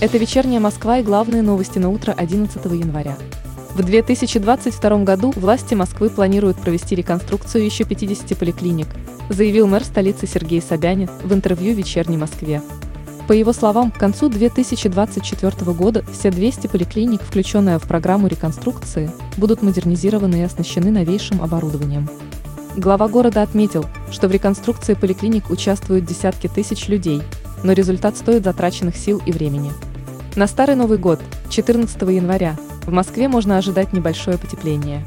Это вечерняя Москва и главные новости на утро 11 января. В 2022 году власти Москвы планируют провести реконструкцию еще 50 поликлиник, заявил мэр столицы Сергей Собянин в интервью «Вечерней Москве». По его словам, к концу 2024 года все 200 поликлиник, включенные в программу реконструкции, будут модернизированы и оснащены новейшим оборудованием. Глава города отметил, что в реконструкции поликлиник участвуют десятки тысяч людей, но результат стоит затраченных сил и времени. На Старый Новый год, 14 января, в Москве можно ожидать небольшое потепление.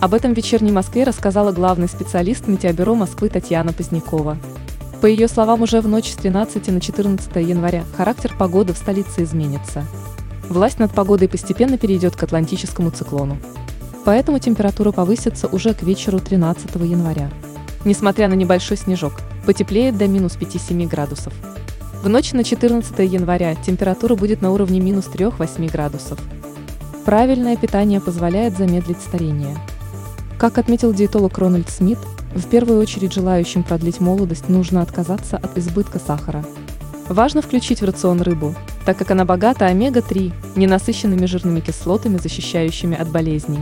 Об этом в вечерней Москве рассказала главный специалист Метеобюро Москвы Татьяна Позднякова. По ее словам, уже в ночь с 13 на 14 января характер погоды в столице изменится. Власть над погодой постепенно перейдет к атлантическому циклону. Поэтому температура повысится уже к вечеру 13 января. Несмотря на небольшой снежок, потеплеет до минус 5-7 градусов. В ночь на 14 января температура будет на уровне минус 3-8 градусов. Правильное питание позволяет замедлить старение. Как отметил диетолог Рональд Смит, в первую очередь желающим продлить молодость нужно отказаться от избытка сахара. Важно включить в рацион рыбу, так как она богата омега-3, ненасыщенными жирными кислотами, защищающими от болезней.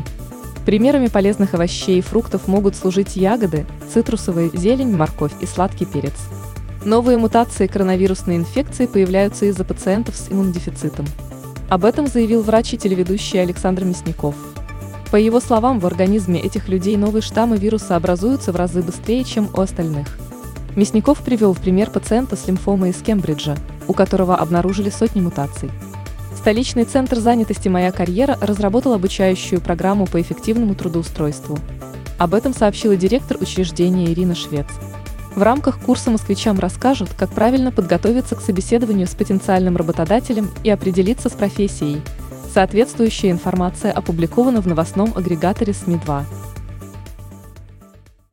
Примерами полезных овощей и фруктов могут служить ягоды, цитрусовые, зелень, морковь и сладкий перец. Новые мутации коронавирусной инфекции появляются из-за пациентов с иммунодефицитом. Об этом заявил врач и телеведущий Александр Мясников. По его словам, в организме этих людей новые штаммы вируса образуются в разы быстрее, чем у остальных. Мясников привел в пример пациента с лимфомой из Кембриджа, у которого обнаружили сотни мутаций. Столичный центр занятости «Моя карьера» разработал обучающую программу по эффективному трудоустройству. Об этом сообщила директор учреждения Ирина Швец. В рамках курса москвичам расскажут, как правильно подготовиться к собеседованию с потенциальным работодателем и определиться с профессией. Соответствующая информация опубликована в новостном агрегаторе СМИ-2.